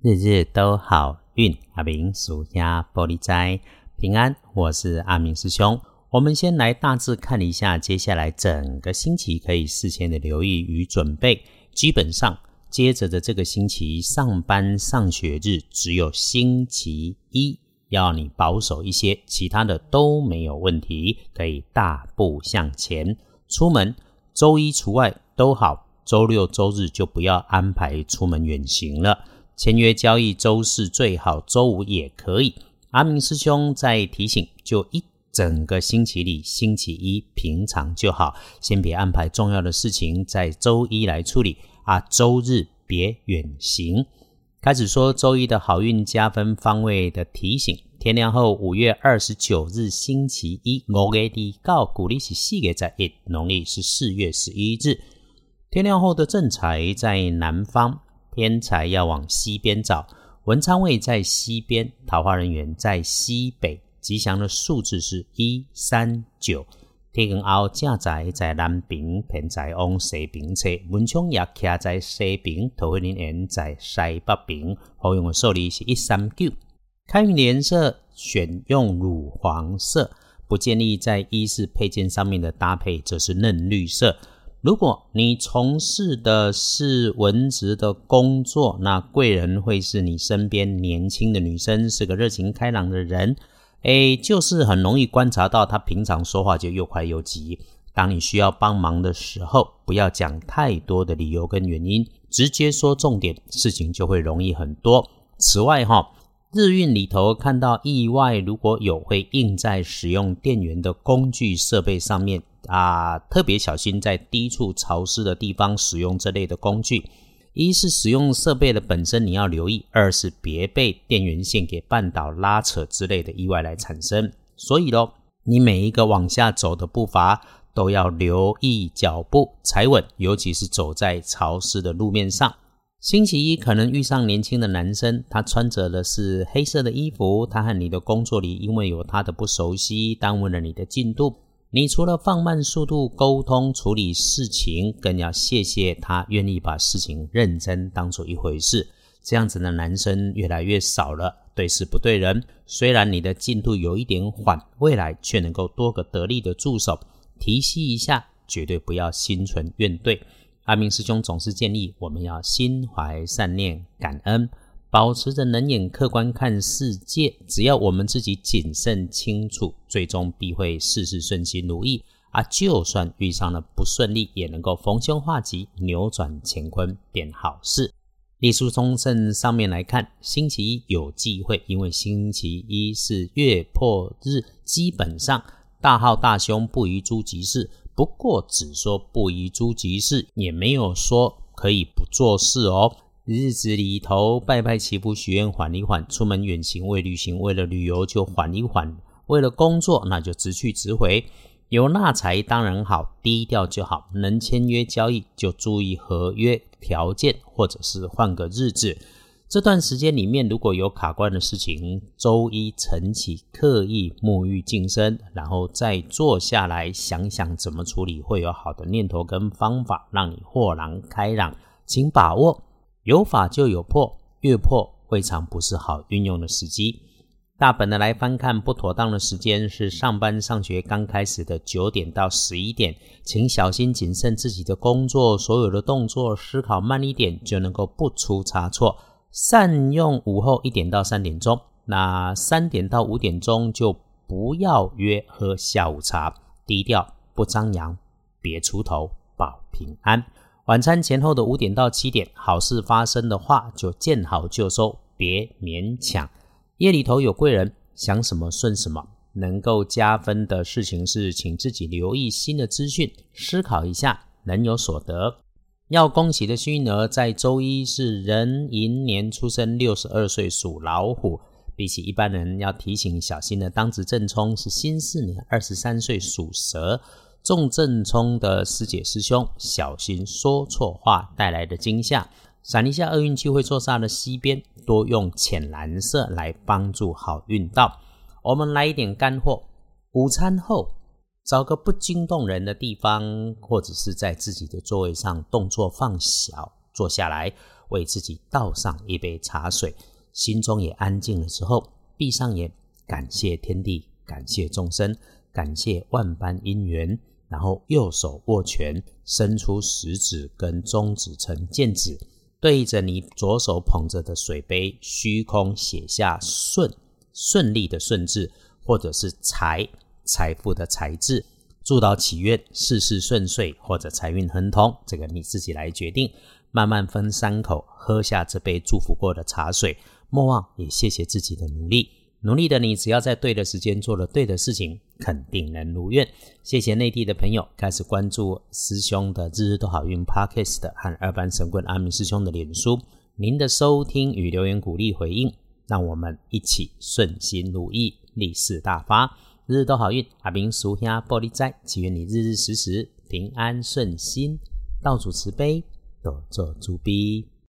日日都好运，阿明属鸭玻璃斋平安。我是阿明师兄。我们先来大致看一下，接下来整个星期可以事先的留意与准备。基本上，接着的这个星期上班上学日只有星期一要你保守一些，其他的都没有问题，可以大步向前。出门周一除外都好，周六周日就不要安排出门远行了。签约交易周四最好，周五也可以。阿明师兄在提醒，就一整个星期里，星期一平常就好，先别安排重要的事情在周一来处理啊。周日别远行。开始说周一的好运加分方位的提醒。天亮后，五月二十九日星期一，五月底告古历是四月在一，农历是四月十一日。天亮后的正财在南方。天才要往西边找，文昌位在西边，桃花人员在西北，吉祥的数字是一三九。天光后正宅在南边，偏财往西边侧，文昌也徛在西边，桃花人员在西北边。好用的数字是一三九。开运的颜色选用乳黄色，不建议在衣饰配件上面的搭配则是嫩绿色。如果你从事的是文职的工作，那贵人会是你身边年轻的女生，是个热情开朗的人。诶，就是很容易观察到她平常说话就又快又急。当你需要帮忙的时候，不要讲太多的理由跟原因，直接说重点，事情就会容易很多。此外，哈，日运里头看到意外，如果有会印在使用电源的工具设备上面。啊，特别小心在低处潮湿的地方使用这类的工具。一是使用设备的本身你要留意，二是别被电源线给绊倒、拉扯之类的意外来产生。所以咯，你每一个往下走的步伐都要留意脚步踩稳，尤其是走在潮湿的路面上。星期一可能遇上年轻的男生，他穿着的是黑色的衣服，他和你的工作里因为有他的不熟悉，耽误了你的进度。你除了放慢速度沟通处理事情，更要谢谢他愿意把事情认真当做一回事。这样子的男生越来越少了，对事不对人。虽然你的进度有一点缓，未来却能够多个得力的助手。提息一下，绝对不要心存怨怼。阿明师兄总是建议我们要心怀善念，感恩。保持着冷眼客观看世界，只要我们自己谨慎清楚，最终必会事事顺心如意啊！就算遇上了不顺利，也能够逢凶化吉，扭转乾坤变好事。历书中正上面来看，星期一有忌讳，因为星期一是月破日，基本上大号大凶，不宜诸吉事。不过只说不宜诸吉事，也没有说可以不做事哦。日子里头拜拜祈福许愿缓一缓，出门远行为旅行为了旅游就缓一缓，为了工作那就直去直回。有纳财当然好，低调就好。能签约交易就注意合约条件，或者是换个日子。这段时间里面如果有卡关的事情，周一晨起刻意沐浴净身，然后再坐下来想想怎么处理，会有好的念头跟方法让你豁然开朗，请把握。有法就有破，越破未尝不是好运用的时机。大本的来翻看，不妥当的时间是上班上学刚开始的九点到十一点，请小心谨慎自己的工作，所有的动作思考慢一点，就能够不出差错。善用午后一点到三点钟，那三点到五点钟就不要约喝下午茶，低调不张扬，别出头，保平安。晚餐前后的五点到七点，好事发生的话就见好就收，别勉强。夜里头有贵人，想什么顺什么。能够加分的事情是，请自己留意新的资讯，思考一下，能有所得。要恭喜的幸运儿在周一是壬寅年出生，六十二岁属老虎。比起一般人要提醒小心的，当值正冲是辛巳年，二十三岁属蛇。重正冲的师姐师兄，小心说错话带来的惊吓。闪一下厄运气会坐煞的西边，多用浅蓝色来帮助好运到。我们来一点干货。午餐后找个不惊动人的地方，或者是在自己的座位上动作放小，坐下来。为自己倒上一杯茶水，心中也安静了之后，闭上眼，感谢天地，感谢众生，感谢万般因缘，然后右手握拳，伸出食指跟中指成剑指，对着你左手捧着的水杯，虚空写下顺顺利的顺字，或者是财财富的财字。祝祷祈愿事事顺遂或者财运亨通，这个你自己来决定。慢慢分三口喝下这杯祝福过的茶水，莫忘也谢谢自己的努力。努力的你，只要在对的时间做了对的事情，肯定能如愿。谢谢内地的朋友开始关注师兄的日日都好运 Podcast 和二班神棍阿明师兄的脸书。您的收听与留言鼓励回应，让我们一起顺心如意，利市大发。日日都好运，阿明叔兄玻璃斋，祈愿你日日时时平安顺心，道主慈悲，多做主逼。